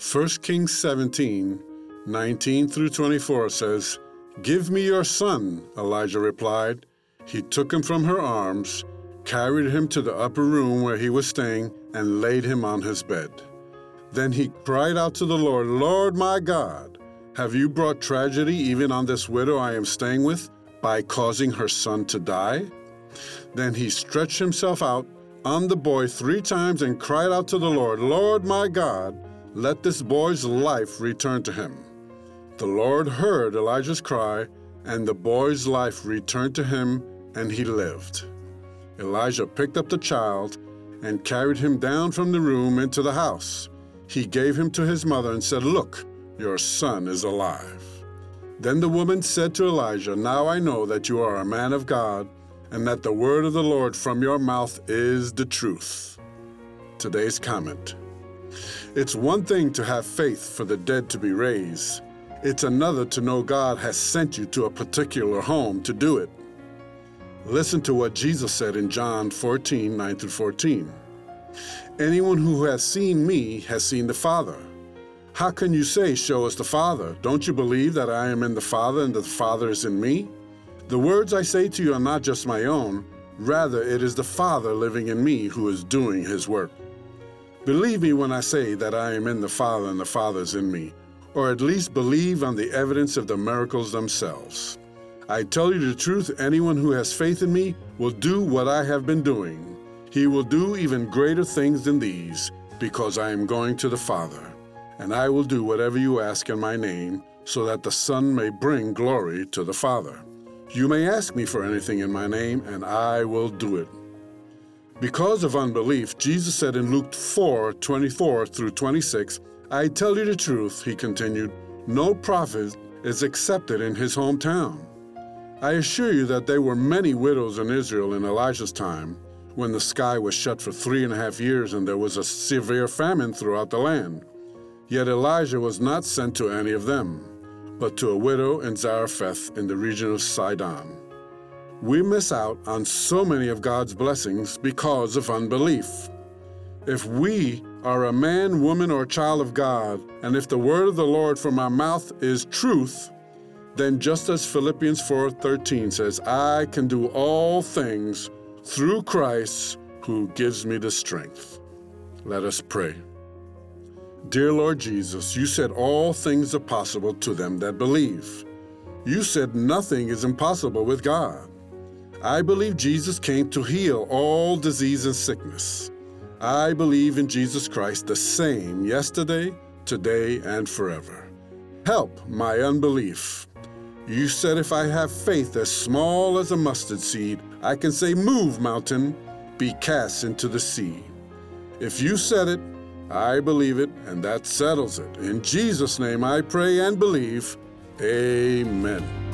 1 Kings 17, 19 through 24 says, Give me your son, Elijah replied. He took him from her arms, carried him to the upper room where he was staying, and laid him on his bed. Then he cried out to the Lord, Lord my God, have you brought tragedy even on this widow I am staying with by causing her son to die? Then he stretched himself out on the boy three times and cried out to the Lord, Lord my God, let this boy's life return to him. The Lord heard Elijah's cry, and the boy's life returned to him, and he lived. Elijah picked up the child and carried him down from the room into the house. He gave him to his mother and said, Look, your son is alive. Then the woman said to Elijah, Now I know that you are a man of God, and that the word of the Lord from your mouth is the truth. Today's comment. It's one thing to have faith for the dead to be raised. It's another to know God has sent you to a particular home to do it. Listen to what Jesus said in John 14 9 through 14. Anyone who has seen me has seen the Father. How can you say, Show us the Father? Don't you believe that I am in the Father and that the Father is in me? The words I say to you are not just my own, rather, it is the Father living in me who is doing his work. Believe me when I say that I am in the Father and the Father is in me, or at least believe on the evidence of the miracles themselves. I tell you the truth, anyone who has faith in me will do what I have been doing. He will do even greater things than these, because I am going to the Father. And I will do whatever you ask in my name, so that the Son may bring glory to the Father. You may ask me for anything in my name, and I will do it. Because of unbelief, Jesus said in Luke 4 24 through 26, I tell you the truth, he continued, no prophet is accepted in his hometown. I assure you that there were many widows in Israel in Elijah's time, when the sky was shut for three and a half years and there was a severe famine throughout the land. Yet Elijah was not sent to any of them, but to a widow in Zarephath in the region of Sidon. We miss out on so many of God's blessings because of unbelief. If we are a man, woman, or child of God, and if the word of the Lord from our mouth is truth, then just as Philippians 4:13 says, I can do all things through Christ who gives me the strength. Let us pray. Dear Lord Jesus, you said all things are possible to them that believe. You said nothing is impossible with God. I believe Jesus came to heal all disease and sickness. I believe in Jesus Christ the same yesterday, today, and forever. Help my unbelief. You said if I have faith as small as a mustard seed, I can say, Move, mountain, be cast into the sea. If you said it, I believe it, and that settles it. In Jesus' name I pray and believe. Amen.